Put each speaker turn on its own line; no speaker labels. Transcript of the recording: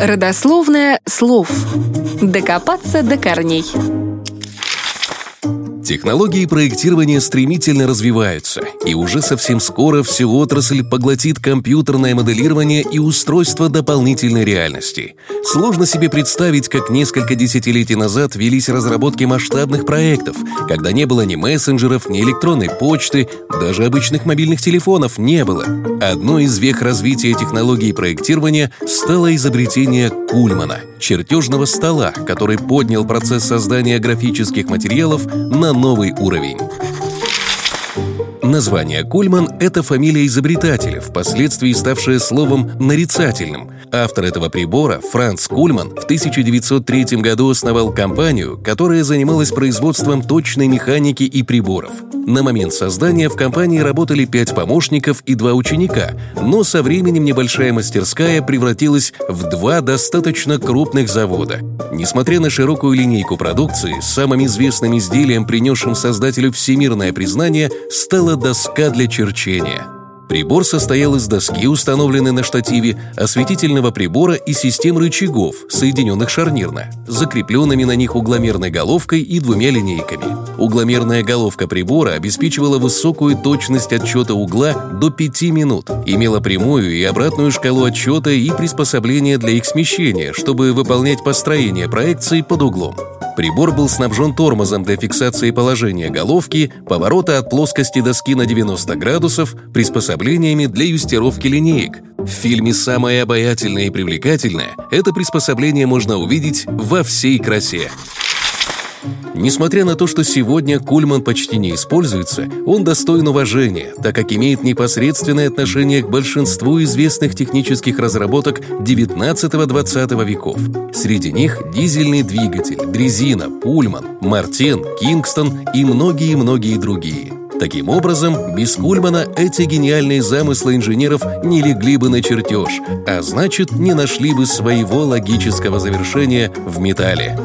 Родословное слов. Докопаться до корней.
Технологии проектирования стремительно развиваются, и уже совсем скоро всю отрасль поглотит компьютерное моделирование и устройство дополнительной реальности. Сложно себе представить, как несколько десятилетий назад велись разработки масштабных проектов, когда не было ни мессенджеров, ни электронной почты, даже обычных мобильных телефонов не было. Одной из вех развития технологий проектирования стало изобретение Кульмана – чертежного стола, который поднял процесс создания графических материалов на новый уровень. Название Кульман – это фамилия изобретателя, впоследствии ставшая словом нарицательным. Автор этого прибора, Франц Кульман, в 1903 году основал компанию, которая занималась производством точной механики и приборов – на момент создания в компании работали пять помощников и два ученика, но со временем небольшая мастерская превратилась в два достаточно крупных завода. Несмотря на широкую линейку продукции, самым известным изделием, принесшим создателю всемирное признание, стала доска для черчения – Прибор состоял из доски, установленной на штативе, осветительного прибора и систем рычагов, соединенных шарнирно, закрепленными на них угломерной головкой и двумя линейками. Угломерная головка прибора обеспечивала высокую точность отчета угла до 5 минут, имела прямую и обратную шкалу отчета и приспособление для их смещения, чтобы выполнять построение проекции под углом. Прибор был снабжен тормозом для фиксации положения головки, поворота от плоскости доски на 90 градусов, приспособлениями для юстировки линеек. В фильме «Самое обаятельное и привлекательное» это приспособление можно увидеть во всей красе. Несмотря на то, что сегодня Кульман почти не используется, он достоин уважения, так как имеет непосредственное отношение к большинству известных технических разработок 19-20 веков. Среди них дизельный двигатель, дрезина, Пульман, Мартен, Кингстон и многие-многие другие. Таким образом, без Кульмана эти гениальные замыслы инженеров не легли бы на чертеж, а значит, не нашли бы своего логического завершения в металле.